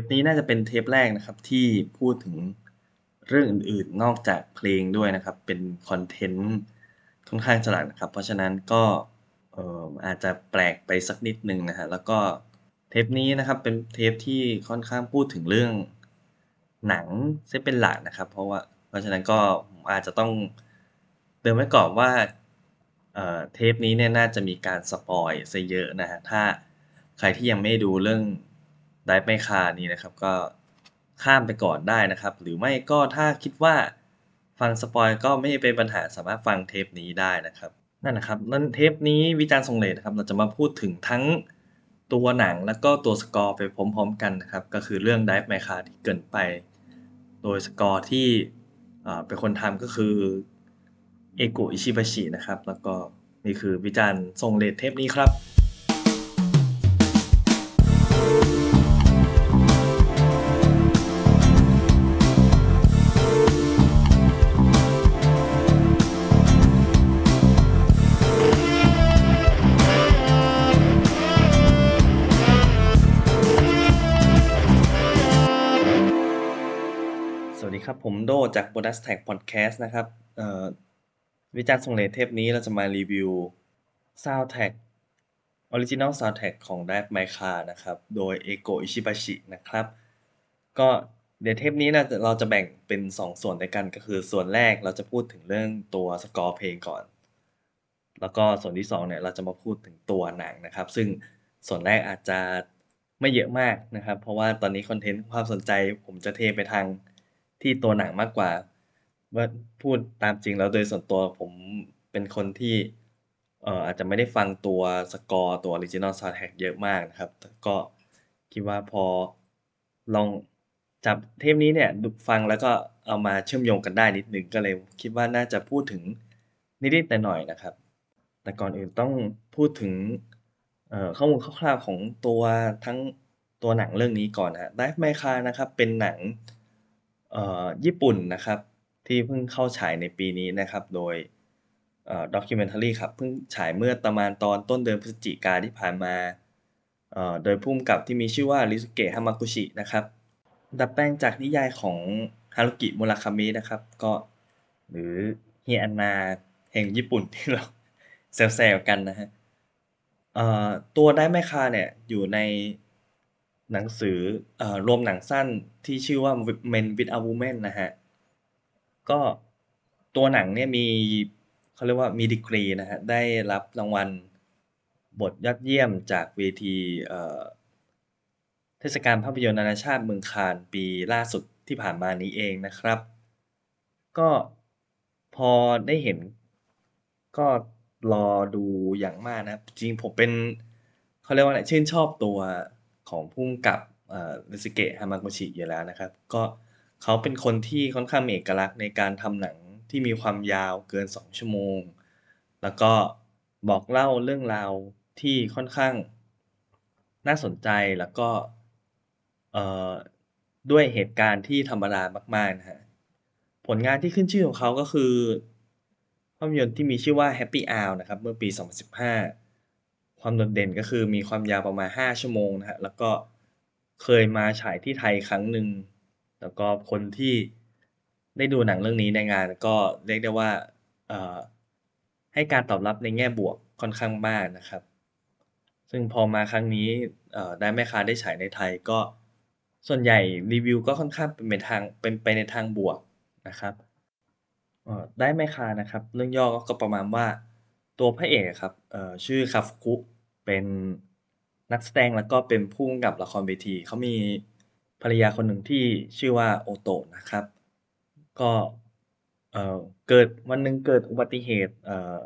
ปนี้น่าจะเป็นเทปแรกนะครับที่พูดถึงเรื่องอื่นๆ นอกจากเพลงด้วยนะครับ เป็นคอนเทนต์ค่อนข้างจะหลักนะครับ เพราะฉะนั้นก็อาจจะแปลกไปสักนิดหนึ่งนะฮะแล้วก็เทปนี้นะครับเป็นเทปที่ค่อนข้างพูดถึงเรื่องหนังเซเป็นหลักนะครับ เพราะว่าเพราะฉะนั้นก็อาจจะต้องเตือนไว้ก่อนว่าเอ่อเทปนี้เนี่ยน่าจะมีการสปอยซะเยอะนะฮะถ้าใครที่ยังไม่ดูเรื่อง Drive My Car นี้นะครับ ก็ข้ามไปก่อนได้นะครับ หรือไม่ก็ถ้าคิดว่าฟัง spoil ก็ไม่เป็นปัญหาสามารถฟังเทปนี้ได้นะครับนั่นนะครับนั่นเทปนี้วิจารณ์ทรงเลทนะครับ เราจะมาพูดถึงทั้งตัวหนังแล้วก็ตัวสกอร์ไปพร้อมๆกันนะครับ ก็คือเรื่อง Drive My Car ที่เกริ่นไป โดยสกอร์ที่เป็นคนทำก็คือ Eiko Ishibashi นะครับ แล้วก็นี่คือวิจารณ์ทรงเลทเทปนี้ครับ โดจาก Bonus Tag Podcast นะครับเอ่อวิจารณ์ทรงเลทเทปนี้เราจะมารีวิว Soundtrack Original Soundtrack ของ Drive My Car นะครับ โดย Ego Ishibashi นะครับ ก็เดี๋ยวเทปนี้นะเราจะแบ่งเป็น 2 ส่วนด้วยกันก็คือส่วนแรกเราจะพูดถึงเรื่องตัวสกอร์เพลงก่อน แล้วก็ส่วนที่2เนี่ยเราจะมาพูดถึงตัวหนังนะครับ ซึ่งส่วนแรกอาจจะไม่เยอะมากนะครับ เพราะว่าตอนนี้คอนเทนต์ความสนใจผมจะเทไปทาง ที่ตัวหนังมากกว่าว่าพูดตามจริงแล้วโดยส่วนตัวผมเป็นคนที่เอ่ออาจจะไม่ได้ฟังตัวสกอร์ตัว Original Soundtrack เยอะมากนะครับแต่ก็คิดว่าพอลองจับเทปนี้เนี่ยดูฟังแล้วก็เอามาเชื่อมโยงกันได้นิดหนึ่งก็เลยคิดว่าน่าจะพูดถึงนิดๆหน่อยนะครับ แต่ก่อนอื่นต้องพูดถึงข้อมูลคร่าวๆของตัวทั้งตัวหนังเรื่องนี้ก่อนนะ Drive My Car นะครับเป็นหนัง เอ่อ ญี่ปุ่นนะครับ ที่เพิ่งเข้าฉายในปีนี้นะครับ โดย เอ่อ ด็อกิเมนทารีครับ เพิ่งฉายเมื่อประมาณตอนต้นเดือนพฤศจิกาที่ผ่านมา เอ่อ โดยผู้กำกับที่มีชื่อว่า ริสุเกะ ฮามากุชิ นะครับ ดัดแปลงจากนิยายของฮารุกิ มุราคามินะครับ ก็ หรือเฮียอันนาแห่งญี่ปุ่นที่เราแซวๆกันนะฮะ เอ่อ ตัวได้แม่คาเนี่ย อยู่ใน หนังสืออรวมหนังสั้นที่ชื่อว่า Men with a Woman นะฮะ ก็ตัวหนังเนี่ยมีเขาเรียกว่ามีดีกรีนะฮะ ได้รับรางวัลบทยอดเยี่ยมจากเวทีเอ่อเทศกาลภาพยนตร์นานาชาติเมืองคานปีล่าสุดที่ผ่านมานี้เองนะครับ ก็พอได้เห็นก็รอดูอย่างมากนะ จริงผมเป็นเขาเรียกว่าอะไรชื่นชอบตัว ของพุ่มกับเอ่อริสเกะฮามากุชิอยู่แล้วนะครับ ก็เขาเป็นคนที่ค่อนข้างมีเอกลักษณ์ในการทำหนังที่มีความยาวเกิน 2 ชั่วโมง แล้วก็บอกเล่าเรื่องราวที่ค่อนข้างน่าสนใจแล้วก็ด้วยเหตุการณ์ที่ธรรมดามากๆนะฮะผลงานที่ขึ้นชื่อของเขาก็คือภาพยนตร์ที่มีชื่อว่า Happy Hour นะครับ เมื่อปี 2015 ความโดดเด่นก็คือมีความยาวประมาณ 5 ชั่วโมงนะฮะแล้วก็เคยมาฉายที่ไทยครั้งหนึ่งแล้วก็คนที่ได้ดูหนังเรื่องนี้ในงานก็เรียกได้ว่าให้การตอบรับในแง่บวกค่อนข้างมากนะครับ ซึ่งพอมาครั้งนี้ได้แม่ค้าได้ฉายในไทยก็ส่วนใหญ่รีวิวก็ค่อนข้างเป็นไปทางเป็นไปในทางบวกนะครับได้แม่ค้านะครับ เรื่องย่อก็ประมาณว่า ตัวพระเอกครับ เอ่อ ชื่อคาฟุกุเป็นนักแสดงแล้วก็เป็นผู้กำกับละครเวที เขามีภรรยาคนหนึ่งที่ชื่อว่าโอโตะนะครับ ก็ เอ่อ เกิดวันหนึ่งเกิดอุบัติเหตุ เอ่อ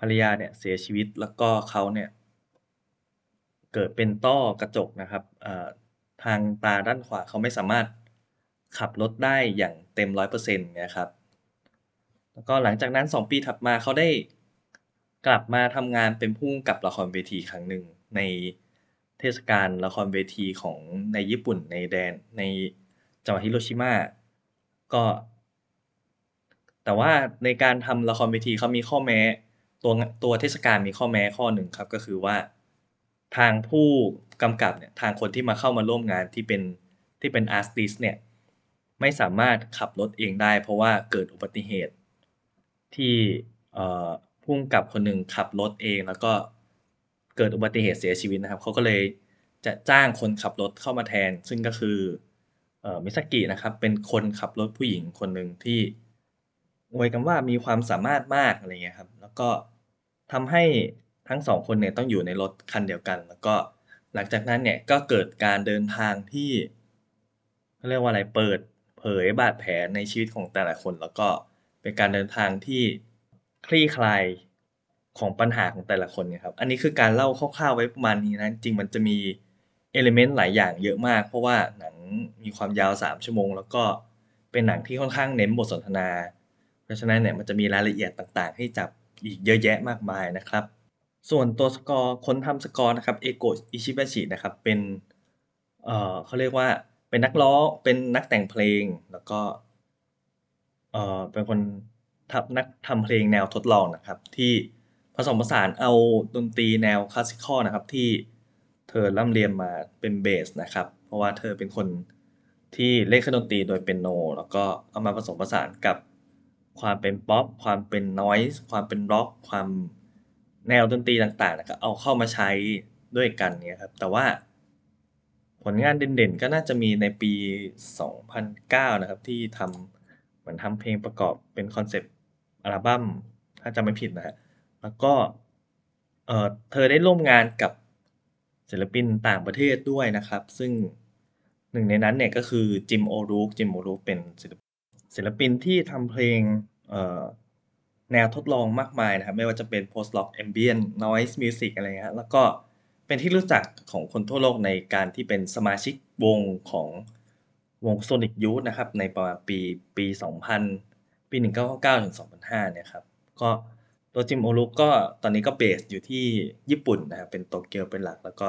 ภรรยาเนี่ยเสียชีวิตแล้วก็เขาเนี่ย เกิดเป็นต้อกระจกนะครับ เอ่อ ทางตาด้านขวาเขาไม่สามารถขับรถได้อย่างเต็มร้อยเปอร์เซ็นต์นะครับ แล้วก็หลังจากนั้นสองปีถัดมาเขาได้ กลับมาทำงานเป็นผู้กำกับละครเวทีครั้งหนึ่ง ในเทศกาลละครเวทีของในญี่ปุ่นในแดนในจังหวัดฮิโรชิมาก็ แต่ว่าในการทำละครเวทีเขามีข้อแม้ ตัวตัวเทศกาลมีข้อแม้ข้อหนึ่งครับ ก็คือว่า ทางผู้กำกับเนี่ยทางคนที่มาเข้ามาร่วมงานที่เป็นที่เป็นอาร์ติสเนี่ยไม่สามารถขับรถเองได้ เพราะว่าเกิดอุบัติเหตุที่เอ่อ พุ่งกับคนหนึ่งขับรถเอง แล้วก็เกิดอุบัติเหตุเสียชีวิตนะครับเขาก็เลยจะจ้างคนขับรถเข้ามาแทน ซึ่งก็คือเอ่อมิสกินะครับ เป็นคนขับรถผู้หญิงคนหนึ่งที่อวยกันว่ามีความสามารถมากอะไรเงี้ยครับ แล้วก็ทำให้ทั้งสองคนเนี่ยต้องอยู่ในรถคันเดียวกัน แล้วก็หลังจากนั้นเนี่ยก็เกิดการเดินทางที่เขาเรียกว่าอะไรเปิดเผยบาดแผลในชีวิตของแต่ละคน แล้วก็เป็นการเดินทางที่ คลี่คลายของปัญหาของแต่ละคนเนี่ยครับ อันนี้คือการเล่าคร่าวๆไว้ประมาณนี้นะ จริงมันจะมีelement หลายอย่างเยอะมาก เพราะว่าหนังมีความยาว 3 ชั่วโมง แล้วก็เป็นหนังที่ค่อนข้างเน้นบทสนทนา เพราะฉะนั้นเนี่ยมันจะมีรายละเอียดต่างๆ ให้จับอีกเยอะแยะมากมายนะครับ ส่วนตัวสกอร์คนทำสกอร์นะครับ Eiko Ishibashi นะครับเป็นเอ่อเขาเรียกว่าเป็นนักร้องเป็นนักแต่งเพลงแล้วก็เอ่อเป็นคน ทำนักทำเพลงแนวทดลองนะครับ ที่ผสมผสานเอาดนตรีแนวคลาสสิคอลนะครับ ที่เธอร่ำเรียนมาเป็นเบสนะครับ เพราะว่าเธอเป็นคนที่เล่นเครื่องดนตรีโดยเป็นโน แล้วก็เอามาผสมผสานกับความเป็นป๊อปความเป็นนอยส์ความเป็นร็อกความแนวดนตรีต่างๆนะครับเอาเข้ามาใช้ด้วยกันเนี่ยครับ แต่ว่าผลงานเด่นๆ ก็น่าจะมีในปี 2009 นะครับ ที่ทำเหมือนทำเพลงประกอบเป็นคอนเซปต์ อัลบั้มถ้าจำไม่ผิดนะฮะแล้วก็เออเธอได้ร่วมงานกับศิลปินต่างประเทศด้วยนะครับ ซึ่งหนึ่งในนั้นเนี่ยก็คือจิมโอรูกจิมโอรูกเป็นศิลปศิลปินที่ทำเพลงเออแนวทดลองมากมายนะครับ ไม่ว่าจะเป็น post rock ambient noise music อะไรเงี้ยแล้วก็เป็นที่รู้จักของคนทั่วโลกในการที่เป็นสมาชิกวงของวง Sonic Youth นะครับ ในประมาณปีปี 2000 ปี 1999ถึง2005เนี่ยครับก็ตัวจิมโอรุก็ตอนนี้ก็เบสอยู่ที่ญี่ปุ่นนะครับเป็นโตเกียวเป็นหลักแล้วก็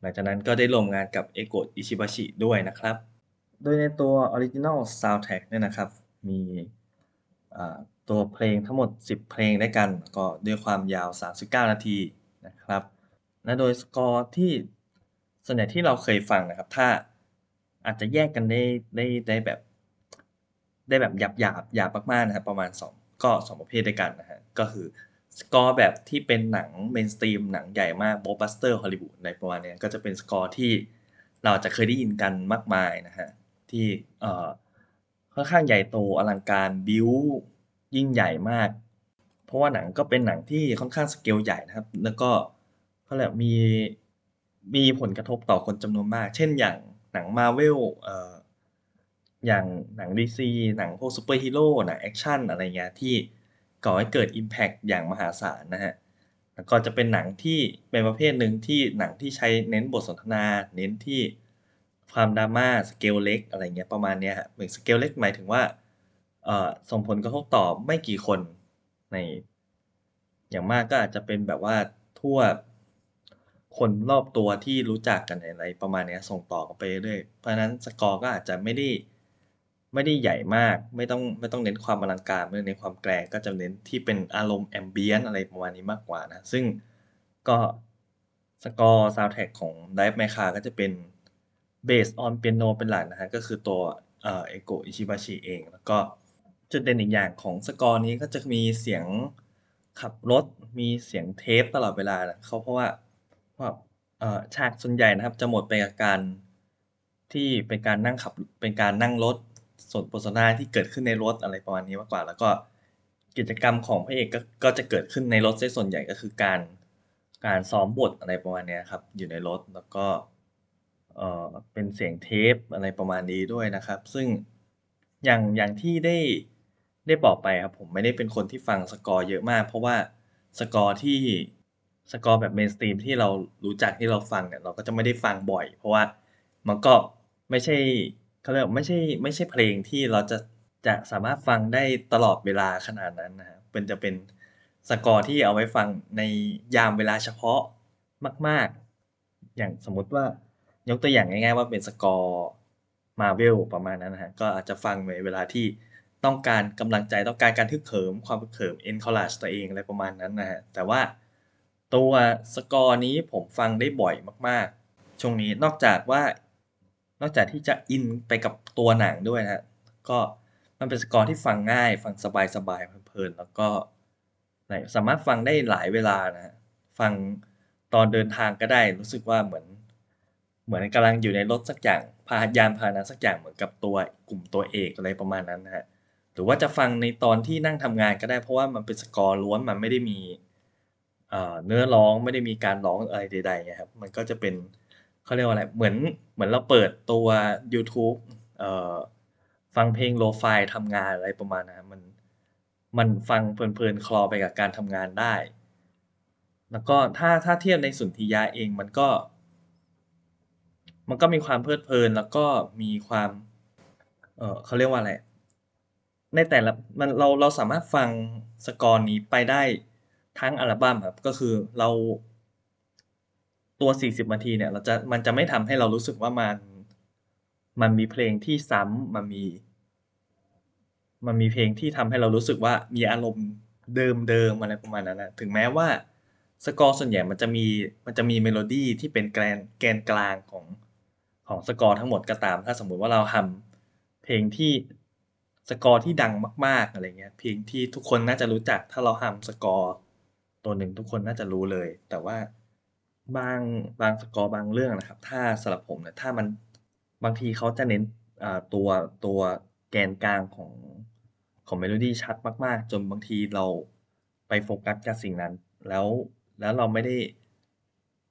หลังจากนั้นก็ได้ร่วมงานกับเอโกะอิชิบาชิด้วยนะครับ โดยในตัว Original Soundtrack เนี่ยนะครับ มีตัวเพลงทั้งหมด 10 เพลงด้วยกัน ก็ด้วยความยาว 39 นาทีนะครับและโดยสกอร์ที่ส่วนใหญ่ที่เราเคยฟังนะครับ ถ้าอาจจะแยกกันได้ได้ได้แบบ ได้แบบหยาบหยาบหยาบมากๆนะครับประมาณ 2 ก็ 2 ประเภทด้วยกันนะฮะก็คือสกอร์แบบที่เป็นหนัง mainstream หนังใหญ่มากบบัสเตอร์ฮอลลีวูดในประมาณนี้ก็จะเป็นสกอร์ที่เราจะเคยได้ยินกันมากมายนะฮะที่เอ่อค่อนข้างใหญ่โตอลังการบิวยิ่งใหญ่มาก เพราะว่าหนังก็เป็นหนังที่ค่อนข้างสเกลใหญ่นะครับ แล้วก็เขาเรียกมีมีผลกระทบต่อคนจำนวนมาก เช่นอย่างหนังมาเวลเอ่อ อย่างหนัง DC หนังพวกซูเปอร์ฮีโร่หนังแอคชั่นอะไรเงี้ยที่ก่อให้เกิด Impact อย่างมหาศาลนะฮะแล้วก็จะเป็นหนังที่เป็นประเภทหนึ่งที่หนังที่ใช้เน้นบทสนทนา เน้นที่ความดราม่าสเกลเล็กอะไรเงี้ยประมาณเนี้ยฮะเหมือนสเกลเล็กหมายถึงว่าเอ่อส่งผลกระทบต่อไม่กี่คนใน อย่างมากก็อาจจะเป็นแบบว่าทั่วคนรอบตัวที่รู้จักกันอะไรประมาณเนี้ยส่งต่อกันไปเรื่อยเพราะนั้นสกอร์ก็อาจจะไม่ได้ ไม่ได้ใหญ่มาก ไม่ต้องไม่ต้องเน้นความอลังการไม่ต้องเน้นความ grand ก็จะเน้นที่เป็นอารมณ์ ambient อะไรประมาณนี้มากกว่านะ ซึ่งก็สกอร์ซาวด์แท็กของ Drive My Car ก็จะเป็น based on piano เป็นหลักนะฮะ ก็คือตัวเอโกอิชิบาชิเอง แล้วก็จุดเด่นอีกอย่างของสกอร์นี้ก็จะมีเสียงขับรถมีเสียงเทปตลอดเวลานะเขาเพราะว่าเพราะเออฉากส่วนใหญ่นะครับ จะหมดไปกับการที่เป็นการนั่งขับเป็นการนั่งรถ สนทสนทนาที่เกิดขึ้นในรถอะไรประมาณนี้มากกว่า แล้วก็กิจกรรมของพระเอกก็ก็จะเกิดขึ้นในรถซะส่วนใหญ่ก็คือการการซ้อมบทอะไรประมาณนี้ครับ อยู่ในรถแล้วก็เออเป็นเสียงเทปอะไรประมาณนี้ด้วยนะครับ ซึ่งอย่างอย่างที่ได้ได้บอกไปครับผมไม่ได้เป็นคนที่ฟังสกอร์เยอะมาก เพราะว่าสกอร์ที่สกอร์แบบ mainstream ที่เรารู้จักที่เราฟังเนี่ยเราก็จะไม่ได้ฟังบ่อย เพราะว่ามันก็ไม่ใช่ เขาเรียกไม่ใช่ไม่ใช่เพลงที่เราจะจะสามารถฟังได้ตลอดเวลาขนาดนั้นนะครับเป็นจะเป็นสกอร์ที่เอาไว้ฟังในยามเวลาเฉพาะมาก ๆ อย่างสมมุติว่ายกตัวอย่างง่าย ๆ ว่าเป็นสกอร์ Marvel ประมาณนั้นนะฮะก็อาจจะฟังในเวลาที่ต้องการกำลังใจต้องการการฮึกเหิมความเหิม encourage ตัวเองอะไรประมาณนั้นนะฮะแต่ว่าตัวสกอร์นี้ผมฟังได้บ่อยมากๆ ช่วงนี้นอกจากว่า นอกจากที่จะอินไปกับตัวหนังด้วยนะก็มันเป็นสกอร์ที่ฟังง่าย ฟังสบายๆเพลินๆแล้วก็สามารถฟังได้หลายเวลานะฟังตอนเดินทางก็ได้รู้สึกว่าเหมือน เหมือนกำลังอยู่ในรถสักอย่างพายานพาหนะสักอย่างเหมือนกับตัวกลุ่มตัวเอกอะไรประมาณนั้นนะฮะหรือว่าจะฟังในตอนที่นั่งทำงานก็ได้เพราะว่ามันเป็นสกอร์ล้วนมันไม่ได้มีเนื้อร้องไม่ได้มีการร้องอะไรใดๆนะครับ มันก็จะเป็น เขาเรียกว่าอะไรเหมือนเหมือนเราเปิดตัว YouTube เอ่อฟังเพลงโลฟายทำงานอะไรประมาณนั้นมันมันฟังเพลินๆคลอไปกับการทำงานได้ แล้วก็ถ้าถ้าเทียบในสุนทรียะเองมันก็ มันก็มีความเพลิดเพลินแล้วก็มีความ เออเขาเรียกว่าอะไรในแต่ละมันเราเราสามารถฟังสกอร์นี้ไปได้ทั้งอัลบั้มครับก็คือเรา ตัว 40 นาทีเนี่ย เราจะมันจะไม่ทำให้เรารู้สึกว่ามัน มันมีเพลงที่ซ้ำมันมี มันมีเพลงที่ทำให้เรารู้สึกว่ามีอารมณ์เดิมๆอะไรประมาณนั้นนะถึงแม้ว่าสกอร์ส่วนใหญ่มันจะมีมันจะมีเมโลดี้ที่เป็นแกนแกนกลางของของสกอร์ทั้งหมดก็ตาม ถ้าสมมุติว่าเราทำเพลงที่สกอร์ที่ดังมาก ๆอะไรเงี้ยเพลงที่ทุกคนน่าจะรู้จัก ถ้าเราทำสกอร์ตัวหนึ่งทุกคนน่าจะรู้เลย แต่ว่า บางบางสกอร์บางเรื่องนะครับ ถ้าสำหรับผมเนี่ยถ้ามันบางทีเขาจะเน้นอ่าตัวตัวแกนกลางของของเมโลดี้ชัดมาก ๆ จนบางทีเราไปโฟกัสกับสิ่งนั้น แล้วแล้วเราไม่ได้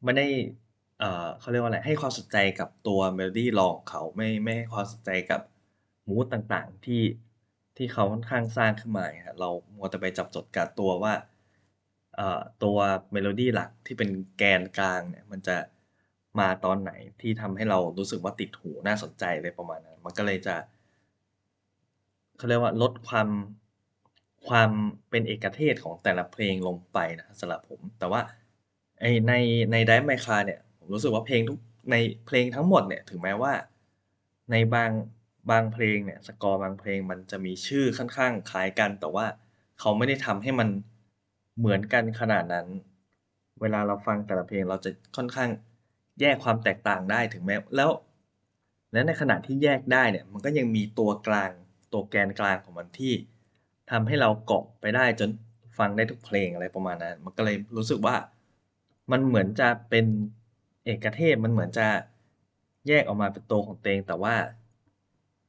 ไม่ได้เอ่อเขาเรียกว่าอะไรให้ความสนใจกับตัวเมโลดี้รองของเขาไม่ไม่ให้ความสนใจกับมูดต่างๆที่ที่เขาค่อนข้างสร้างขึ้นมาเงี้ยครับเรามัวแต่ไปจับจดกับตัวว่า ตัวเมโลดี้หลักที่เป็นแกนกลางเนี่ย มันจะมาตอนไหนที่ทำให้เรารู้สึกว่าติดหูน่าสนใจอะไรประมาณนั้น มันก็เลยจะเขาเรียกว่าลดความความเป็นเอกเทศของแต่ละเพลงลงไปนะสำหรับผม แต่ว่าไอในใน Drive My Car เนี่ย ผมรู้สึกว่าเพลงทุกในเพลงทั้งหมดเนี่ยถึงแม้ว่า ในบางบางเพลงเนี่ยสกอร์บางเพลงมันจะมีชื่อค่อนข้างคล้ายกัน แต่ว่าเขาไม่ได้ทำให้มัน เหมือนกันขนาดนั้น เวลาเราฟังแต่ละเพลงเราจะค่อนข้างแยกความแตกต่างได้ถึงแม้แล้ว และในขณะที่แยกได้เนี่ยมันก็ยังมีตัวกลางตัวแกนกลางของมันที่ทำให้เราเกาะไปได้จนฟังได้ทุกเพลงอะไรประมาณนั้น มันก็เลยรู้สึกว่ามันเหมือนจะเป็นเอกเทศมันเหมือนจะแยกออกมาเป็นตัวของตัวเองแต่ว่า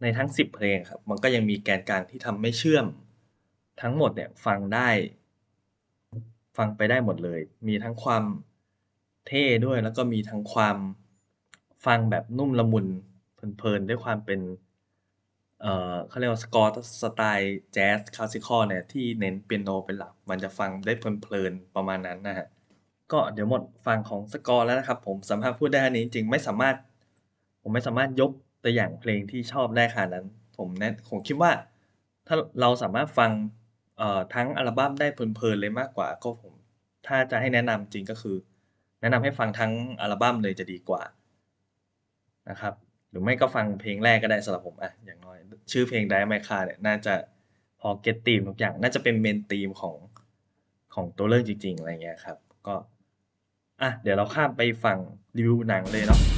ในทั้ง 10 เพลงครับ มันก็ยังมีแกนกลางที่ทำให้เชื่อม ทั้งหมดเนี่ยฟังได้ ฟังไปได้หมดเลย มีทั้งความเท่ด้วย แล้วก็มีทั้งความฟังแบบนุ่มละมุนเพลินๆด้วยความเป็น เอ่อเขาเรียกว่าสกอร์สไตล์แจ๊สคลาสสิคอลเนี่ยที่เน้นเปียโนเป็นหลัก มันจะฟังได้เพลินๆประมาณนั้นนะครับก็เดี๋ยวหมดฝั่งของสกอร์แล้วนะครับ ผมสามารถพูดได้แค่นี้จริงไม่สามารถ ผมไม่สามารถยกตัวอย่างเพลงที่ชอบได้ขนาดนั้น ผมแนะผมคิดว่า ถ้าเราสามารถฟัง เอ่อทั้งอัลบั้มได้เพลินๆเลยมากกว่าก็ผม ถ้าจะให้แนะนำจริงก็คือ แนะนำให้ฟังทั้งอัลบั้มเลยจะดีกว่านะครับ หรือไม่ก็ฟังเพลงแรกก็ได้สำหรับผมอะอย่างน้อย ชื่อเพลง Drive My Car เนี่ยน่าจะพอเก็ตธีมทุกอย่าง น่าจะเป็น Main Theme ของของตัวเรื่องจริง ๆ อะไรเงี้ยครับ ก็อะเดี๋ยวเราข้ามไปฝั่งรีวิวหนังเลยเนาะ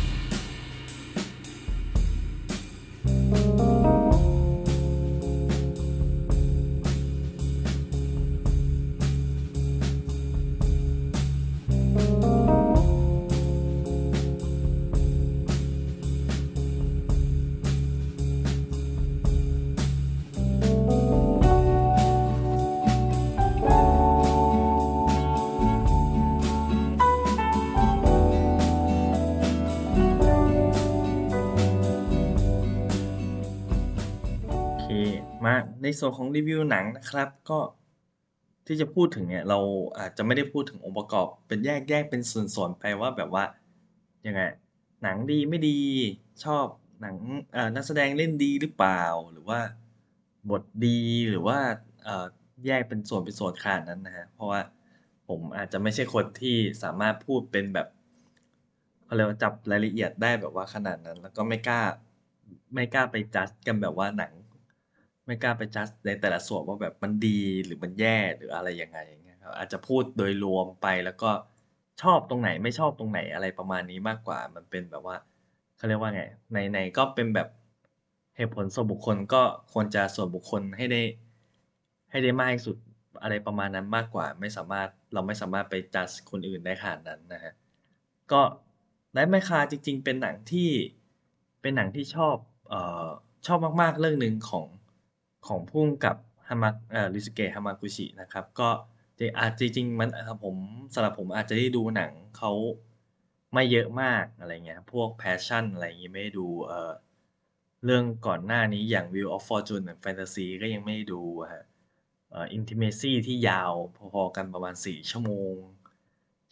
มาในส่วนของรีวิวหนังนะครับก็ที่จะพูดถึงเนี่ยเราอาจจะไม่ได้พูดถึงองค์ประกอบเป็นแยกแยกเป็นส่วนๆไปว่าแบบว่ายังไงหนังดีไม่ดีชอบหนังนักแสดงเล่นดีหรือเปล่า หรือว่าบทดีหรือว่าแยกเป็นส่วนเป็นส่วนขนาดนั้นนะครับเพราะว่าผมอาจจะไม่ใช่คนที่สามารถพูดเป็นแบบเขาเรียกว่าจับรายละเอียดได้แบบว่าขนาดนั้น แล้วก็ไม่กล้าไม่กล้าไปจัดกันแบบว่าหนัง ไม่กล้าไปจัดในแต่ละส่วนว่าแบบมันดีหรือมันแย่หรืออะไรยังไงอย่างเงี้ยครับอาจจะพูดโดยรวมไปแล้วก็ชอบตรงไหนไม่ชอบตรงไหนอะไรประมาณนี้มากกว่า มันเป็นแบบว่าเขาเรียกว่าไงไหนก็เป็นแบบเหตุผลส่วนบุคคลก็ควรจะส่วนบุคคลให้ได้ ให้ได้มากที่สุดอะไรประมาณนั้นมากกว่า ไม่สามารถเราไม่สามารถไป judge คนอื่นได้ขนาดนั้นนะครับก็ Drive My Car จริง ๆ เป็นหนังที่เป็นหนังที่ชอบเอ่อชอบมากๆเรื่องหนึ่งของ ของผู้กำกับ Hama เอ่อ Ryusuke Hamaguchi นะครับ ก็จริงอาจจริงๆมันผมสำหรับผมอาจจะได้ดูหนังเขาไม่เยอะมากอะไรเงี้ยพวก Passion อะไรงี้ไม่ได้ดูเอ่อเรื่องก่อนหน้านี้อย่าง Wheel of Fortune กับ Fantasy ก็ยังไม่ดูอะเอ่อ Intimacy ที่ยาวพอๆกันประมาณ 4 ชั่วโมง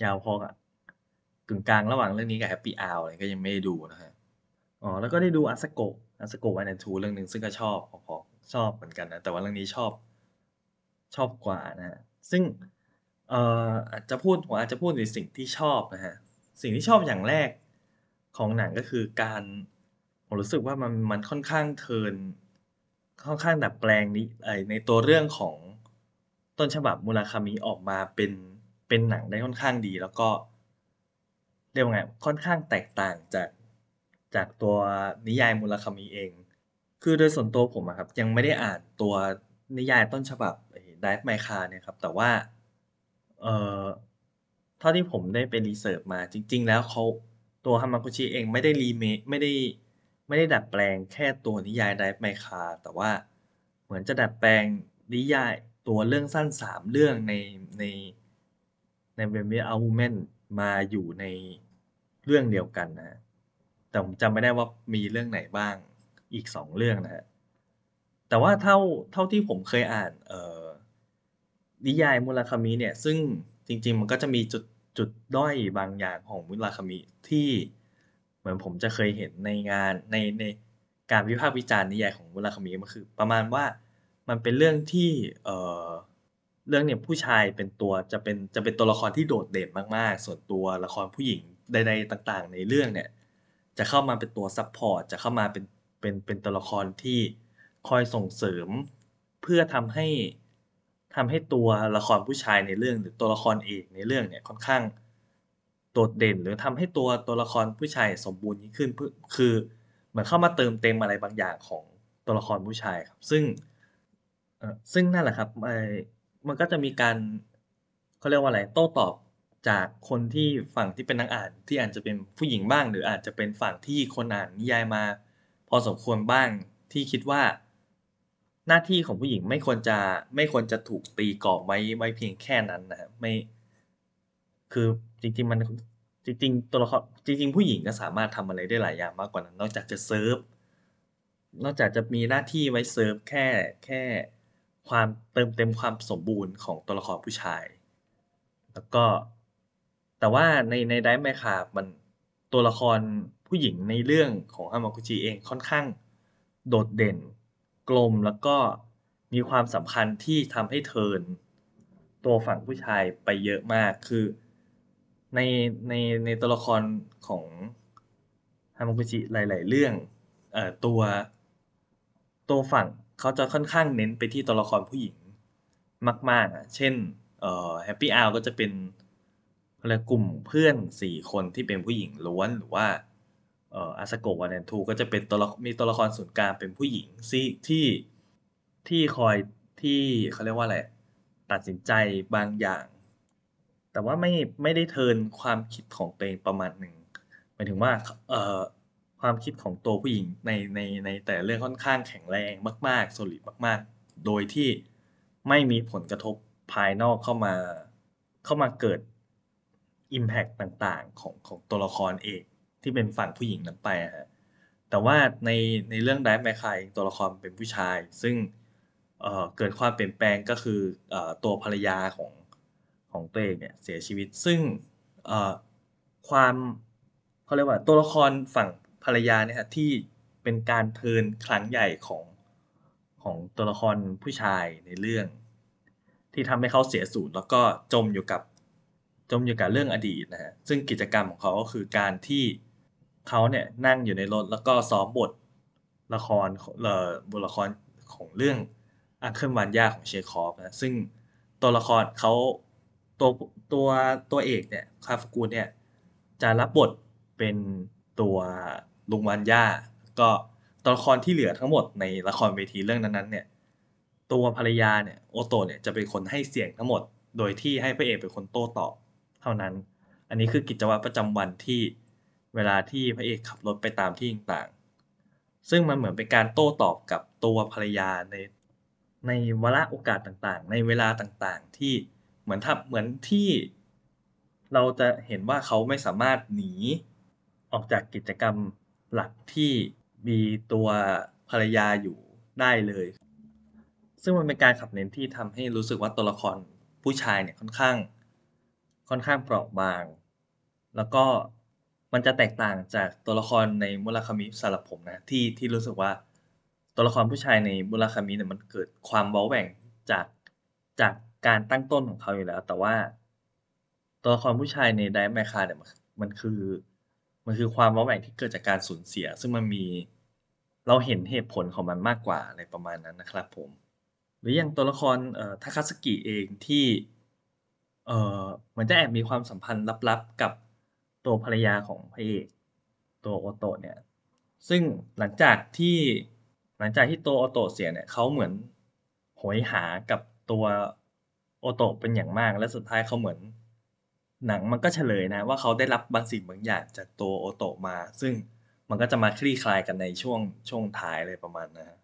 ยาวพอกับกึ่งกลางระหว่างเรื่องนี้กับ Happy Hour อะไรก็ยังไม่ได้ดูนะครับอ๋อแล้วก็ได้ดู Asako Asako 1 and 2เรื่องหนึ่งซึ่งก็ชอบพอๆ ชอบเหมือนกันนะ แต่ว่าเรื่องนี้ชอบ ชอบกว่านะครับซึ่งเอ่ออาจจะพูดผมอาจจะพูดในสิ่งที่ชอบนะครับสิ่งที่ชอบอย่างแรกของหนังก็คือการผมรู้สึกว่ามันมันค่อนข้างเทินค่อนข้างดัดแปลงนิไอ้ในตัวเรื่องของต้นฉบับ Murakami ออกมาเป็นเป็นหนังได้ค่อนข้างดี แล้วก็เรียกว่าไงค่อนข้างแตกต่างจากจากตัวนิยาย Murakami เอง คือโดยส่วนตัวผมอะครับ ยังไม่ได้อ่านตัวนิยายต้นฉบับไอ้ Drive My Car เนี่ยครับ แต่ว่า เอ่อ เท่าที่ผมได้ไปรีเซิร์ชมาจริง ๆ แล้วเขาตัว Hamaguchi เองไม่ได้ remake ไม่ได้ไม่ได้ดัดแปลงแค่ตัวนิยาย Drive My Car แต่ว่าเหมือนจะดัดแปลงนิยายตัวเรื่องสั้น3เรื่องในในใน When We Are Women มาอยู่ในเรื่องเดียวกันนะ แต่ผมจำไม่ได้ว่ามีเรื่องไหนบ้าง อีก2เรื่องนะครับแต่ว่าเท่าเท่าที่ผมเคยอ่านเอ่อนิยาย Murakami เนี่ย ซึ่งจริง ๆ มันก็จะมีจุดจุดด้อยบางอย่างของ Murakami ที่เหมือนผมจะเคยเห็นในงานในในการวิพากษ์วิจารณ์นิยายของ Murakami มันคือ ประมาณว่ามันเป็นเรื่องที่เอ่อเรื่องเนี่ยผู้ชายเป็นตัวจะเป็นจะเป็นตัวละครที่โดดเด่นมากๆ ส่วนตัวละครผู้หญิงใด ๆ ต่าง ๆ ในเรื่องเนี่ย จะเข้ามาเป็นตัวซัปพอร์ตจะเข้ามาเป็น เป็นเป็นตัวละครที่คอยส่งเสริม เพื่อทำให้ทำให้ตัวละครผู้ชายในเรื่องหรือตัวละครเอกในเรื่องเนี่ยค่อนข้างโดดเด่น หรือทำให้ตัวตัวละครผู้ชายสมบูรณ์ยิ่งขึ้นพคือเหมือนเข้ามาเติมเต็มอะไรบางอย่างของตัวละครผู้ชายครับ ซึ่งเออซึ่งนั่นแหละครับไอมันก็จะมีการเขาเรียกว่าอะไรโต้ตอบจากคนที่ฝั่งที่เป็นนักอ่านที่อาจจะเป็นผู้หญิงบ้าง หรืออาจจะเป็นฝั่งที่คนอ่านนิยายมา อสมควรบ้างที่คิดว่า หน้าที่ของผู้หญิงไม่ควรจะไม่ควรจะถูกตีกรอบไว้ไว้เพียงแค่นั้นนะไม่ คือจริง ๆ มันจริงๆตัวละครจริง ๆ ผู้หญิงก็สามารถทำอะไรได้หลายอย่างมากกว่านั้น นอกจากจะเซิร์ฟนอกจากจะมีหน้าที่ไว้เซิร์ฟแค่แค่ความเติมเต็มความสมบูรณ์ของตัวละครผู้ชาย แล้วก็แต่ว่าในใน Drive My Car มันตัวละคร ผู้หญิงในเรื่องของ Hamaguchi เองค่อนข้างโดดเด่น กลมแล้วก็มีความสำคัญที่ทำให้เทิร์นตัวฝั่งผู้ชายไปเยอะมากคือในในในตัวละครของ Hamaguchi หลาย ๆ เรื่องเอ่อตัวตัวฝั่งเขาจะค่อนข้างเน้นไปที่ตัวละครผู้หญิงมาก ๆอะเช่นเอ่อ Happy Hour ก็จะเป็นเขาเรียกลุ่มเพื่อน4คนที่เป็นผู้หญิงล้วนหรือว่า เอ่อ Asako 1 and 2ก็จะเป็นตัวมีตัวละครศูนย์กลางเป็นผู้หญิงซี่ที่ที่คอยที่เขาเรียกว่าอะไรตัดสินใจบางอย่าง แต่ว่าไม่ไม่ได้เทินความคิดของตัวเองประมาณหนึ่งหมายถึงว่าเอ่อความคิดของตัวผู้หญิงในในในแต่เรื่องค่อนข้างแข็งแรงมากๆ solid มาก ๆ โดยที่ไม่มีผลกระทบภายนอกเข้ามาเข้ามาเกิดอิมแพกต์ต่างๆ ของของตัวละครเอก ที่เป็นฝั่งผู้หญิงนั้นไปอะแต่ว่าในในเรื่อง Drive My Car เองตัวละครเป็นผู้ชาย ซึ่งเเกิดความเปลี่ยนแปลงก็คืออตัวภรรยาของของตัวเองเนี่ยเสียชีวิต ซึ่งความเขาเรียกว่าตัวละครฝั่งภรรยาเนี่ยที่เป็นการเทินครั้งใหญ่ของของตัวละครผู้ชายในเรื่อง ที่ทำให้เขาเสียศูนย์แล้วก็จมอยู่กับจมอยู่กับเรื่องอดีตนะครับซึ่งกิจกรรมของเขาก็คือการที่ เขาเนี่ยนั่งอยู่ในรถแล้วก็ซ้อมบทละครเอ่อบทละครของเรื่อง Uncle Vanya ของ Chekhov นะซึ่งตัวละครเขาตัวตัวตัวเอกเนี่ยคาฟกูเนี่ยจะรับบทเป็นตัวลุงวันย่าก็ตัวละครที่เหลือทั้งหมดในละครเวทีเรื่องนั้นๆเนี่ยตัวภรรยาเนี่ยโอโตเนี่ยจะเป็นคนให้เสียงทั้งหมด โดยที่ให้พระเอกเป็นคนโต้ตอบเท่านั้น อันนี้คือกิจวัตรประจำวันที่ เวลาที่พระเอกขับรถไปตามที่ต่างๆ ซึ่งมันเหมือนเป็นการโต้ตอบกับตัวภรรยาในในวาระโอกาสต่างๆ ในเวลาต่างๆ ที่เหมือนทับเหมือนที่ เราจะเห็นว่าเขาไม่สามารถหนีออกจากกิจกรรมหลักที่มีตัวภรรยาอยู่ได้เลย ซึ่งมันเป็นการขับเน้นที่ทำให้รู้สึกว่าตัวละครผู้ชายเนี่ยค่อนข้าง ค่อนข้างเปราะบาง แล้วก็ มันจะแตกต่างจากตัวละครในมุราคามิสำหรับผมนะ ที่ที่รู้สึกว่า ตัวละครผู้ชายในมุราคามิเนี่ยมันเกิดความเว้าแหว่งจากจากการตั้งต้นของเขาอยู่แล้ว แต่ว่า ตัวละครผู้ชายในไดแมคคาเนี่ยมันมันคือ มันคือความเว้าแหว่งที่เกิดจากการสูญเสีย ซึ่งมันมีเราเห็นเหตุผลของมันมากกว่าอะไรประมาณนั้นนะครับ ผม หรืออย่างตัวละครเอ่อทาคาสกิเองที่เอ่อเหมือนจะแอบมีความสัมพันธ์ลับๆกับ ตัวภรรยาของพระเอกตัวโอโตะเนี่ย ซึ่งหลังจากที่หลังจากที่ตัวโอโตะเสียเนี่ยเขาเหมือนโหยหากับตัวโอโตะเป็นอย่างมาก และสุดท้ายเขาเหมือน หนังมันก็เฉลยนะ ว่าเขาได้รับบางสิ่งบางอย่างจากตัวโอโตะมา ซึ่งมันก็จะมาคลี่คลายกันในช่วงช่วงท้ายเลยประมาณนะ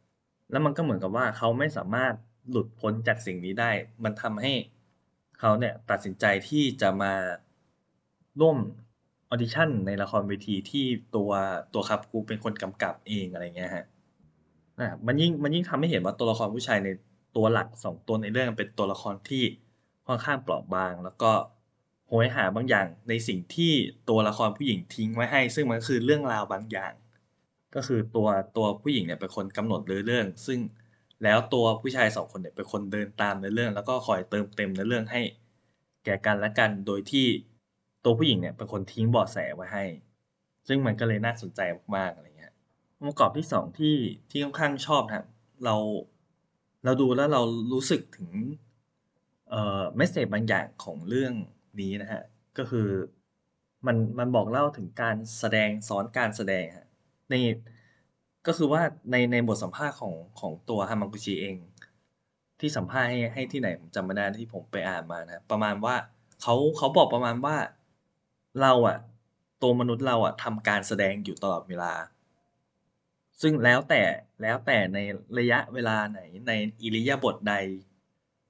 แล้วมันก็เหมือนกับว่าเขาไม่สามารถหลุดพ้นจากสิ่งนี้ได้ มันทำให้เขาเนี่ยตัดสินใจที่จะมาร่วม ออดิชั่นในละครเวทีที่ตัวตัวครับกูเป็นคนกำกับเองอะไรเงี้ยฮะนะมันยิ่งมันยิ่งทำให้เห็นว่าตัวละครผู้ชายในตัวหลักสองตัวในเรื่องเป็นตัวละครที่ค่อนข้างเปราะบาง แล้วก็โหยหาบางอย่างในสิ่งที่ตัวละครผู้หญิงทิ้งไว้ให้ ซึ่งมันคือเรื่องราวบางอย่าง ก็คือตัวตัวผู้หญิงเนี่ยเป็นคนกำหนดเรื่อง ซึ่งแล้วตัวผู้ชายสองคนเนี่ยเป็นคนเดินตามในเรื่อง แล้วก็คอยเติมเต็มในเรื่องให้ แก่กันและกันโดยที่ ตัวผู้หญิงเนี่ยเป็นคนทิ้งเบาะแสไว้ให้ ซึ่งมันก็เลยน่าสนใจมากๆอะไรเงี้ยองค์ประกอบที่สองที่ที่ค่อนข้างชอบนะเราเราดูแล้วเรารู้สึกถึงเอ่อเมสเซจบางอย่างของเรื่องนี้นะฮะก็คือมันมันบอกเล่าถึงการแสดงซ้อนการแสดงฮะในก็คือว่าในในบทสัมภาษณ์ของของตัวฮามากุชิเอง ที่สัมภาษณ์ให้ให้ที่ไหนผมจำไม่ได้ที่ผมไปอ่านมานะประมาณว่าเขาเขาบอกประมาณว่า เราอะตัวมนุษย์เราอะทำการแสดงอยู่ตลอดเวลา ซึ่งแล้วแต่แล้วแต่ในระยะเวลาไหนในอิริยาบถใด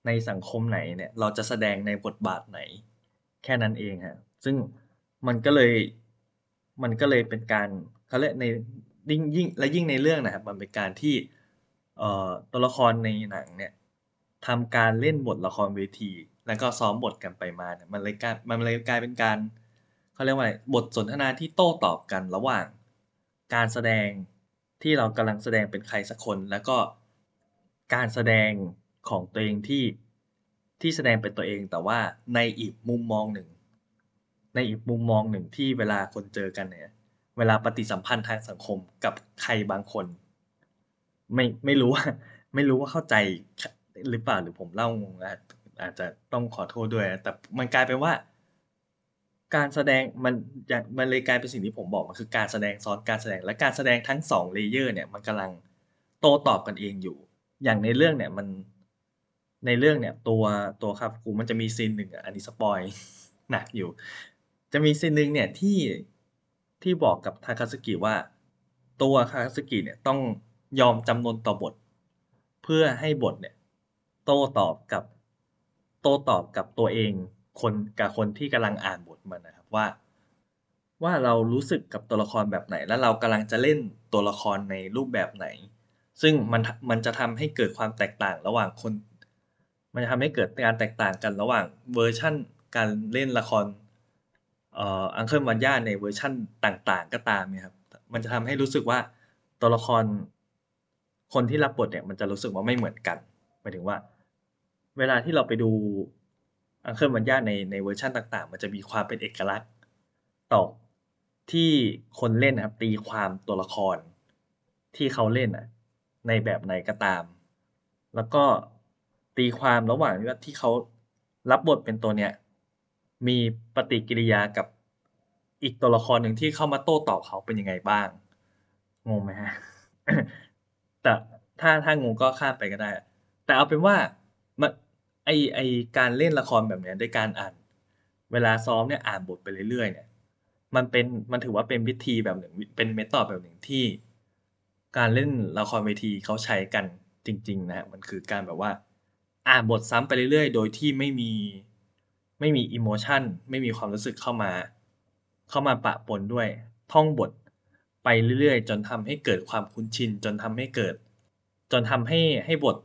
ในสังคมไหนเนี่ย เราจะแสดงในบทบาทไหน แค่นั้นเองฮะซึ่งมันก็เลยมันก็เลยเป็นการเขาเรียกในยิ่งยิ่งและยิ่งในเรื่องนะครับมันเป็นการที่เอ่อตัวละครในหนังเนี่ยทำการเล่นบทละครเวที แล้วก็ซ้อมบทกันไปมาเนี่ยมันเลยกลายมันเลยกลายเป็นการ เขาเรียกว่าอะไรบทสนทนาที่โต้ตอบกันระหว่าง การแสดงที่เรากำลังแสดงเป็นใครสักคน แล้วก็การแสดงของตัวเองที่ที่แสดงเป็นตัวเอง แต่ว่าในอีกมุมมองหนึ่ง ในอีกมุมมองหนึ่งที่เวลาคนเจอกันเนี่ย เวลาปฏิสัมพันธ์ทางสังคมกับใครบางคน ไม่ไม่รู้ว่า ไม่รู้ว่าเข้าใจหรือเปล่าหรือผมเล่างงอาจอาจจะต้องขอโทษด้วย แต่มันกลายเป็นว่า การแสดงมันมันเลยกลายเป็นสิ่งที่ผมบอกมันคือการแสดงซ้อนการแสดงและการแสดงทั้งสองเลเยอร์เนี่ยมันกำลังโตตอบกันเองอยู่ อย่างในเรื่องเนี่ยมันในเรื่องเนี่ยตัวตัวครับกูมันจะมีซีนหนึ่งอันนี้สปอยหนักอยู่ จะมีซีนหนึ่งเนี่ยที่ที่บอกกับทาคาสกิว่า ตัวทาคาสกิเนี่ยต้องยอมจำนนต่อบท เพื่อให้บทเนี่ย โตตอบกับ โตตอบกับตัวเอง คนกับคนที่กำลังอ่านบทมันนะครับว่า ว่าเรารู้สึกกับตัวละครแบบไหน แล้วเรากำลังจะเล่นตัวละครในรูปแบบไหน ซึ่งมันมันจะทำให้เกิดความแตกต่างระหว่างคน มันจะทำให้เกิดการแตกต่างกันระหว่างเวอร์ชั่นการเล่นละครเอ่อ Uncle Vanya ในเวอร์ชั่นต่าง ๆ ก็ตามเนี่ยครับ มันจะทำให้รู้สึกว่าตัวละคร คนที่รับบทเนี่ยมันจะรู้สึกว่าไม่เหมือนกันหมายถึงว่า เวลาที่เราไปดู Uncle Vanya ในในเวอร์ชันต่างๆ มันจะมีความเป็นเอกลักษณ์ต่อที่คนเล่นนะครับ ตีความตัวละครที่เขาเล่นอะ ในแบบไหนก็ตาม แล้วก็ตีความระหว่างที่เขารับบทเป็นตัวเนี้ยมีปฏิกิริยากับอีกตัวละครหนึ่งที่เข้ามาโต้ตอบเขาเป็นยังไงบ้าง งงไหมฮะ แต่ถ้าถ้างงก็ข้ามไปก็ได้ แต่เอาเป็นว่า ไอไอการเล่นละครแบบเนี้ยด้วยการอ่าน เวลาซ้อมเนี่ยอ่านบทไปเรื่อยๆเนี่ย มันเป็นมันถือว่าเป็นวิธีแบบหนึ่งเป็นเมธอดแบบหนึ่งที่ การเล่นละครเวทีเขาใช้กันจริง ๆ นะฮะมันคือการแบบว่า อ่านบทซ้ำไปเรื่อยๆ โดยที่ไม่มีไม่มีอิโมชันไม่มีความรู้สึกเข้ามา เข้ามาปะปนด้วย ท่องบทไปเรื่อยๆ จนทำให้เกิดความคุ้นชิน จนทำให้เกิด จนทำให้ให้บท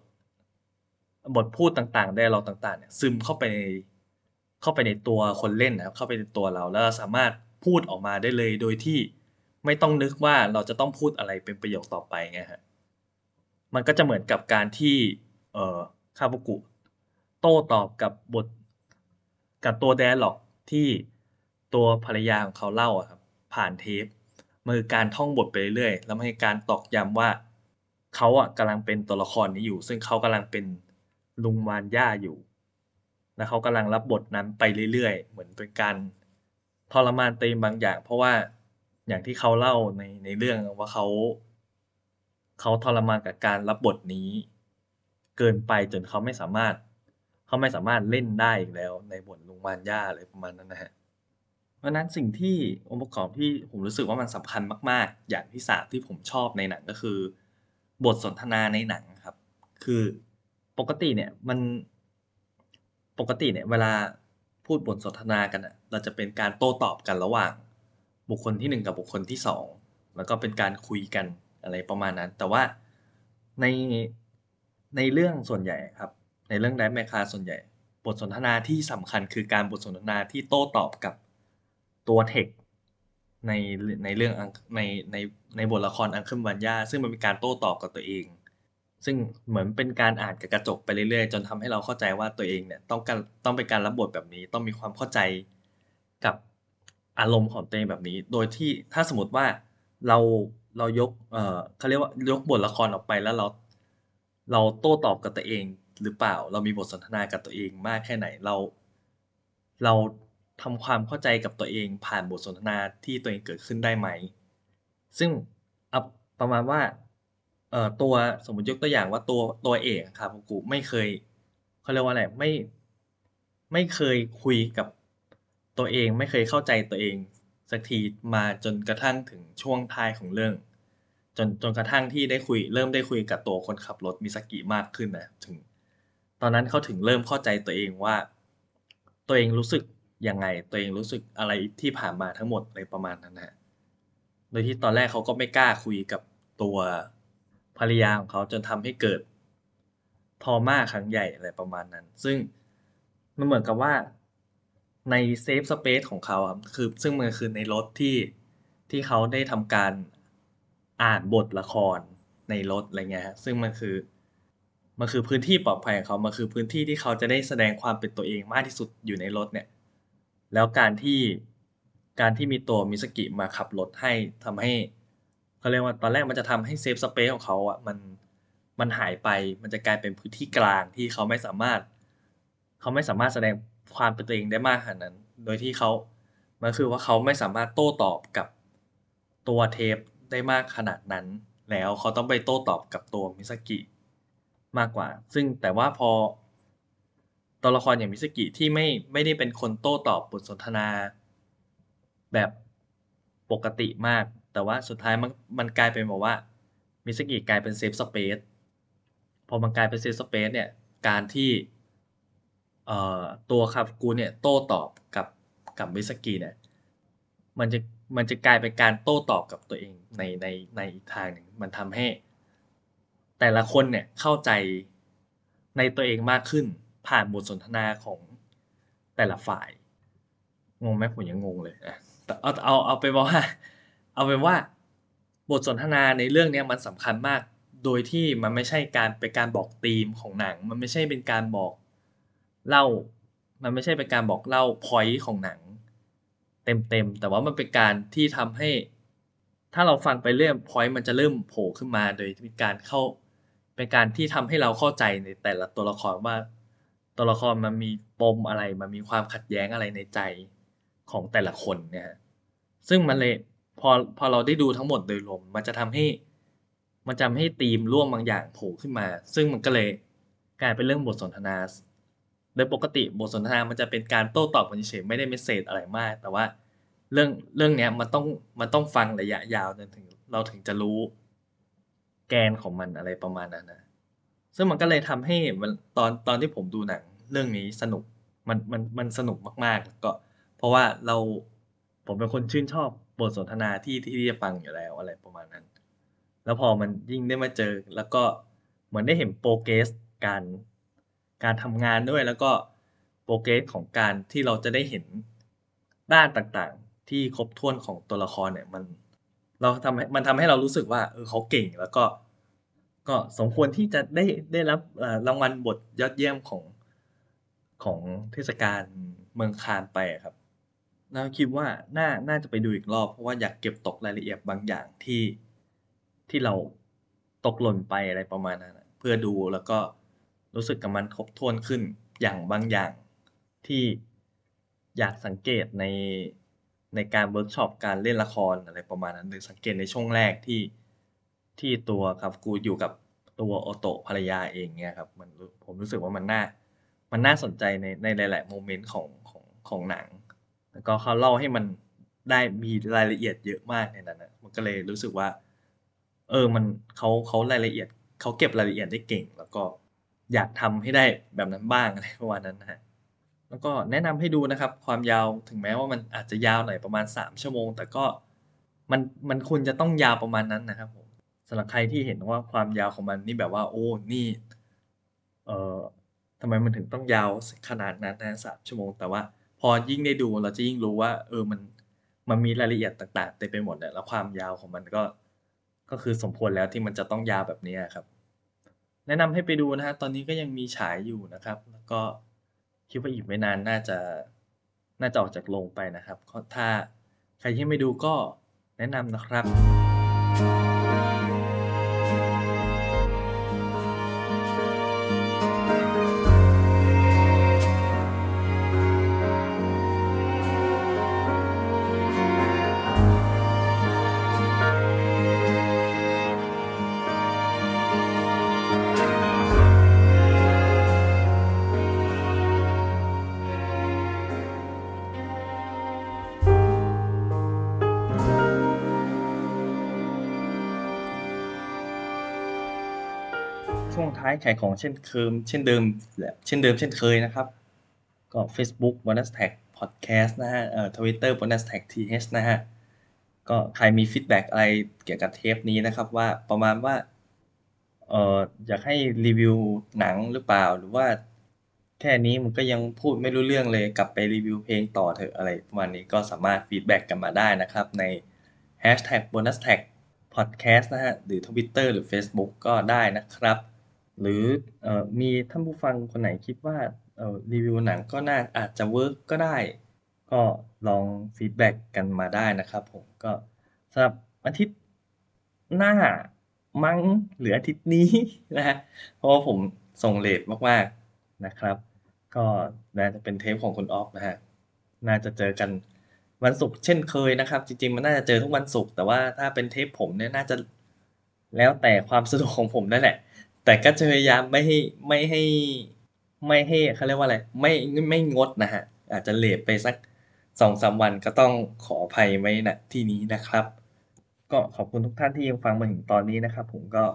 บทพูดต่างๆ dialog ต่างๆเนี่ยซึมเข้าไปในเข้าไปในตัวคนเล่นนะครับเข้าไปในตัวเราแล้วเราสามารถพูดออกมาได้เลยโดยที่ไม่ต้องนึกว่าเราจะต้องพูดอะไรเป็นประโยคต่อไปเงี้ยครับมันก็จะเหมือนกับการที่เอ่อคาบุกุโต้ตอบกับบทกับตัว dialog ที่ตัวภรรยาของเขาเล่าครับผ่านเทปมือการท่องบทไปเรื่อยๆแล้วมันการตอกย้ำว่าเขาอะกำลังเป็นตัวละครนี้อยู่ ซึ่งเขากำลังเป็น ลุงวานญ่าอยู่ แล้วเขากำลังรับบทนั้นไปเรื่อยๆ เหมือนเป็นการทรมานตัวเองบางอย่าง เพราะว่าอย่างที่เขาเล่าในในเรื่องว่าเขาเขาทรมานกับการรับบทนี้ เกินไปจนเขาไม่สามารถเขาไม่สามารถเล่นได้อีกแล้ว ในบทลุงวานญ่าอะไรประมาณนั้นนะครับเพราะนั้นสิ่งที่องค์ประกอบที่ผมรู้สึกว่ามันสำคัญมาก ๆ อย่างที่3ที่ผมชอบในหนังก็คือ บทสนทนาในหนังครับ คือ ปกติเนี่ยมัน ปกติเนี่ยเวลาพูดบทสนทนากันน่ะเราจะเป็นการโต้ตอบกันระหว่าง บุคคลที่1กับบุคคลที่2แล้วก็เป็นการคุยกันอะไรประมาณนั้น แต่ว่าในในเรื่องส่วนใหญ่ครับ ในเรื่อง Drive My Car ส่วนใหญ่ บทสนทนาที่สำคัญคือการบทสนทนาที่โต้ตอบกับตัว text ในในเรื่องในในในบทละคร Uncle Vanya ซึ่งมันเป็นการโต้ตอบกับตัวเอง ซึ่งเหมือนเป็นการอ่านกับกระจกไปเรื่อยๆ จนทำให้เราเข้าใจว่าตัวเองเนี่ยต้องการต้องเป็นการรับบทแบบนี้ ต้องมีความเข้าใจกับอารมณ์ของตัวเองแบบนี้ โดยที่ถ้าสมมติว่าเราเรายกเอ่อเขาเรียกว่ายกบทละครออกไปแล้วเรา เราโต้ตอบกับตัวเองหรือเปล่า เรามีบทสนทนากับตัวเองมากแค่ไหนเรา เราทำความเข้าใจกับตัวเองผ่านบทสนทนาที่ตัวเองเกิดขึ้นได้ไหม ซึ่งประมาณว่า เอ่อตัวสมมติยกตัวอย่างว่าตัวตัวเอกอะคาบุกุไม่เคยเขาเรียกว่าอะไรไม่ ไม่เคยคุยกับตัวเอง ไม่เคยเข้าใจตัวเอง สักทีมาจนกระทั่งถึงช่วงท้ายของเรื่อง จนจนกระทั่งที่ได้คุย เริ่มได้คุยกับตัวคนขับรถมิซากิมากขึ้นนะถึง ตอนนั้นเขาถึงเริ่มเข้าใจตัวเองว่า ตัวเองรู้สึกยังไง ตัวเองรู้สึกอะไรที่ผ่านมาทั้งหมดอะไรประมาณนั้นนะโดยที่ตอนแรกเขาก็ไม่กล้าคุยกับตัว ภรรยาของเขาจนทำให้เกิด trauma ครั้งใหญ่อะไรประมาณนั้น ซึ่งมันเหมือนกับว่าในเซฟสเปซของเขาครับคือซึ่งมันคือในรถที่ที่เขาได้ทำการอ่านบทละครในรถอะไรเงี้ยครับซึ่งมันคือมันคือพื้นที่ปลอดภัยของเขามันคือพื้นที่ที่เขาจะได้แสดงความเป็นตัวเองมากที่สุดอยู่ในรถเนี่ย แล้วการที่การที่มีตัวมิซากิมาขับรถให้ทำให้ เขาเรียกว่าตอนแรกมันจะทำให้เซฟสเปซของเขาอะมันมันหายไปมันจะกลายเป็นพื้นที่กลางที่เขาไม่สามารถ เขาไม่สามารถแสดงความเป็นตัวเองได้มากขนาดนั้น โดยที่เขามันคือว่าเขาไม่สามารถโต้ตอบกับตัวเทปได้มากขนาดนั้น แล้วเขาต้องไปโต้ตอบกับตัวมิซากิมากกว่า ซึ่งแต่ว่าพอตัวละครอย่างมิซากิที่ไม่ไม่ได้เป็นคนโต้ตอบบทสนทนา แบบปกติมาก แต่ว่าสุดท้ายมันมันกลายเป็นแบบว่ามิซากิกลายเป็น safe space พอมันกลายเป็น safe space เนี่ยการที่เอ่อตัวคาฟุกุเนี่ยโต้ตอบกับกับมิซากิเนี่ยมันจะมันจะกลายเป็นการโต้ตอบกับตัวเองในในในอีกทางหนึ่งมันทำให้ แต่ละคนเนี่ยเข้าใจในตัวเองมากขึ้นผ่านบทสนทนาของแต่ละฝ่าย งงไหม?ผมยังงงเลยอะแต่เอาเอาเอาเป็นว่า เอาเป็นว่าบทสนทนาในเรื่องนี้มันสำคัญมาก โดยที่มันไม่ใช่การเป็นการบอกธีมของหนัง มันไม่ใช่เป็นการบอกเล่า มันไม่ใช่เป็นการบอกเล่าพอยต์ของหนัง เต็มๆ แต่ว่ามันเป็นการที่ทำให้ ถ้าเราฟังไปเรื่อยพอยต์มันจะเริ่มโผล่ขึ้นมาโดยมีการเข้า เป็นการที่ทำให้เราเข้าใจในแต่ละตัวละครว่า ตัวละครมันมีปมอะไร มันมีความขัดแย้งอะไรในใจของแต่ละคนเนี่ยซึ่งมันเลย พอพอเราได้ดูทั้งหมดโดยรวมมันจะทำให้ มันจะทำให้ธีมร่วมบางอย่างโผล่ขึ้นมา ซึ่งมันก็เลยกลายเป็นเรื่องบทสนทนาโดยปกติบทสนทนามันจะเป็นการโต้ตอบกันเฉยไม่ได้เมสเซจอะไรมาก แต่ว่าเรื่องเรื่องเนี้ยมันต้องมันต้องฟังระยะยาวจนถึง เราถึงจะรู้แกนของมันอะไรประมาณนั้นนะซึ่งมันก็เลยทำให้มันตอนตอนที่ผมดูหนัง เรื่องนี้สนุกมันมันมันสนุกมากๆก็ เพราะว่าเราผมเป็นคนชื่นชอบ บทสนทนาที่ที่จะฟังอยู่แล้วอะไรประมาณนั้น แล้วพอมันยิ่งได้มาเจอ แล้วก็เหมือนได้เห็นโปรเกรสการการทำงานด้วยแล้วก็โปรเกรสของการที่เราจะได้เห็นด้านต่างๆ ที่ครบถ้วนของตัวละครเนี่ยมัน เราทำให้มันทำให้เรารู้สึกว่าเออเขาเก่งแล้วก็ ก็สมควรที่จะได้ได้รับรางวัลบทยอดเยี่ยมของของเทศกาลเมืองคานไปครับ เราคิดว่าน่า น่าจะไปดูอีกรอบ เพราะว่าอยากเก็บตกรายละเอียดบางอย่างที่ที่เราตกหล่นไปอะไรประมาณนั้นเพื่อดูแล้วก็รู้สึกกับมันครบถ้วนขึ้นอย่างบางอย่างที่อยากสังเกตในในการเวิร์กช็อปการเล่นละครอะไรประมาณนั้นหรือสังเกตในช่วงแรกที่ที่ตัวครับกูอยู่กับตัวโอโตะภรรยาเองเนี่ยครับมันผมรู้สึกว่ามันน่ามันน่าสนใจในในหลาย ๆ โมเมนต์ของของของหนัง แล้วก็เขาเล่าให้มันได้มีรายละเอียดเยอะมากในนั้นนะมันก็เลยรู้สึกว่า เออมันเขาเขารายละเอียดเขาเก็บรายละเอียดได้เก่ง แล้วก็อยากทำให้ได้แบบนั้นบ้างอะไรประมาณนั้นนะฮะแล้วก็แนะนำให้ดูนะครับ ความยาวถึงแม้ว่ามันอาจจะยาวหน่อยประมาณสามชั่วโมง แต่ก็มันมันควรจะต้องยาวประมาณนั้นนะครับผมสำหรับใครที่เห็นว่าความยาวของมันนี่แบบว่า โอ้นี่ เอ่อทำไมมันถึงต้องยาวขนาดนั้นนะสามชั่วโมงแต่ว่า พอยิ่งได้ดูเราจะยิ่งรู้ว่า เออมันมันมีรายละเอียดต่าง ๆ เต็มไปหมดเลยแล้วความยาวของมันก็ก็คือสมควรแล้วที่มันจะต้องยาวแบบนี้ครับ แนะนำให้ไปดูนะฮะตอนนี้ก็ยังมีฉายอยู่นะครับ แล้วก็คิดว่าอีกไม่นานน่าจะน่าจะออกจากโรงไปนะครับถ้าใครที่ไม่ดูก็แนะนำนะครับ ขายของเช่นเคยเช่นเดิมเช่นเดิมเช่นเคยนะครับ ก็ Facebook bonus track podcast นะฮะเอ่อ Twitter bonus track th นะฮะก็ใครมี feedback อะไรเกี่ยวกับเทปนี้นะครับ ว่าประมาณว่าเอ่ออยากให้รีวิวหนังหรือเปล่าหรือว่าแค่นี้มันก็ยังพูดไม่รู้เรื่องเลยกลับไปรีวิวเพลงต่อเถอะอะไรประมาณนี้ก็สามารถ feedback กันมาได้นะครับ ใน hashtag bonus track podcast นะฮะ หรือ Twitter หรือ Facebook ก็ได้นะครับ หรือเอ่อมีท่านผู้ฟังคนไหนคิดว่าเอ่อรีวิวหนังก็น่าอาจจะ work ก็ได้ ก็ลอง feedback กันมาได้นะครับผมก็สำหรับอาทิตย์หน้ามั้งหรืออาทิตย์นี้นะฮะเพราะว่าผมส่ง late มากๆนะครับ ก็น่าจะเป็นเทปของคุณออฟนะฮะน่าจะเจอกันวันศุกร์เช่นเคยนะครับ จริงๆมันน่าจะเจอทุกวันศุกร์แต่ว่าถ้าเป็นเทปผมเนี่ยน่าจะแล้วแต่ความสะดวกของผมนั่นแหละ แต่ก็จะพยายามไม่ให้ไม่ให้ ไม่ให้เขาเรียกว่าอะไร ไม่ไม่งดนะฮะ อาจจะเลทไปสักสองสามวันก็ต้องขออภัยไว้นะที่นี้นะครับ ก็ขอบคุณทุกท่านที่ยังฟังมาถึงตอนนี้นะครับ ผมก็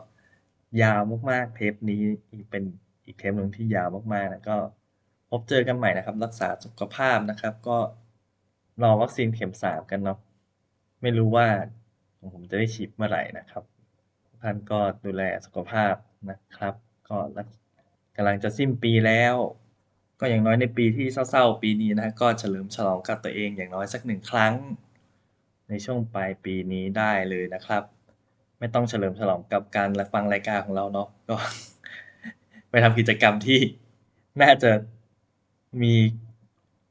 ยาวมากๆเทปนี้อีกเป็นอีกเทปหนึ่งที่ยาวมากๆนะก็พบเจอกันใหม่นะครับ รักษาสุขภาพนะครับ ก็รอวัคซีนเข็มสามกันเนาะไม่รู้ว่าผมจะได้ฉีดเมื่อไหร่นะครับท่านก็ดูแลสุขภาพ นะครับ ก็กำลังจะสิ้นปีแล้ว ก็อย่างน้อยในปีที่เศร้าๆ ปีนี้นะก็เฉลิมฉลองกับตัวเองอย่างน้อยสักหนึ่งครั้ง ในช่วงปลายปีนี้ได้เลยนะครับ ไม่ต้องเฉลิมฉลองกับการรับฟังรายการของเราเนาะก็ไปทำกิจกรรมที่น่าจะมี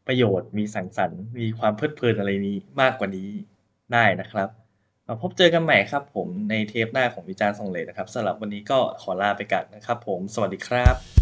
ประโยชน์มีสังสรรค์ มีความเพลิดเพลินอะไรนี้มากกว่านี้ได้นะครับ พบเจอกันใหม่ครับผมในเทปหน้าของวิจารณ์ส่งเลนะครับสำหรับวันนี้ก็ขอลาไปก่อนนะครับผมสวัสดีครับ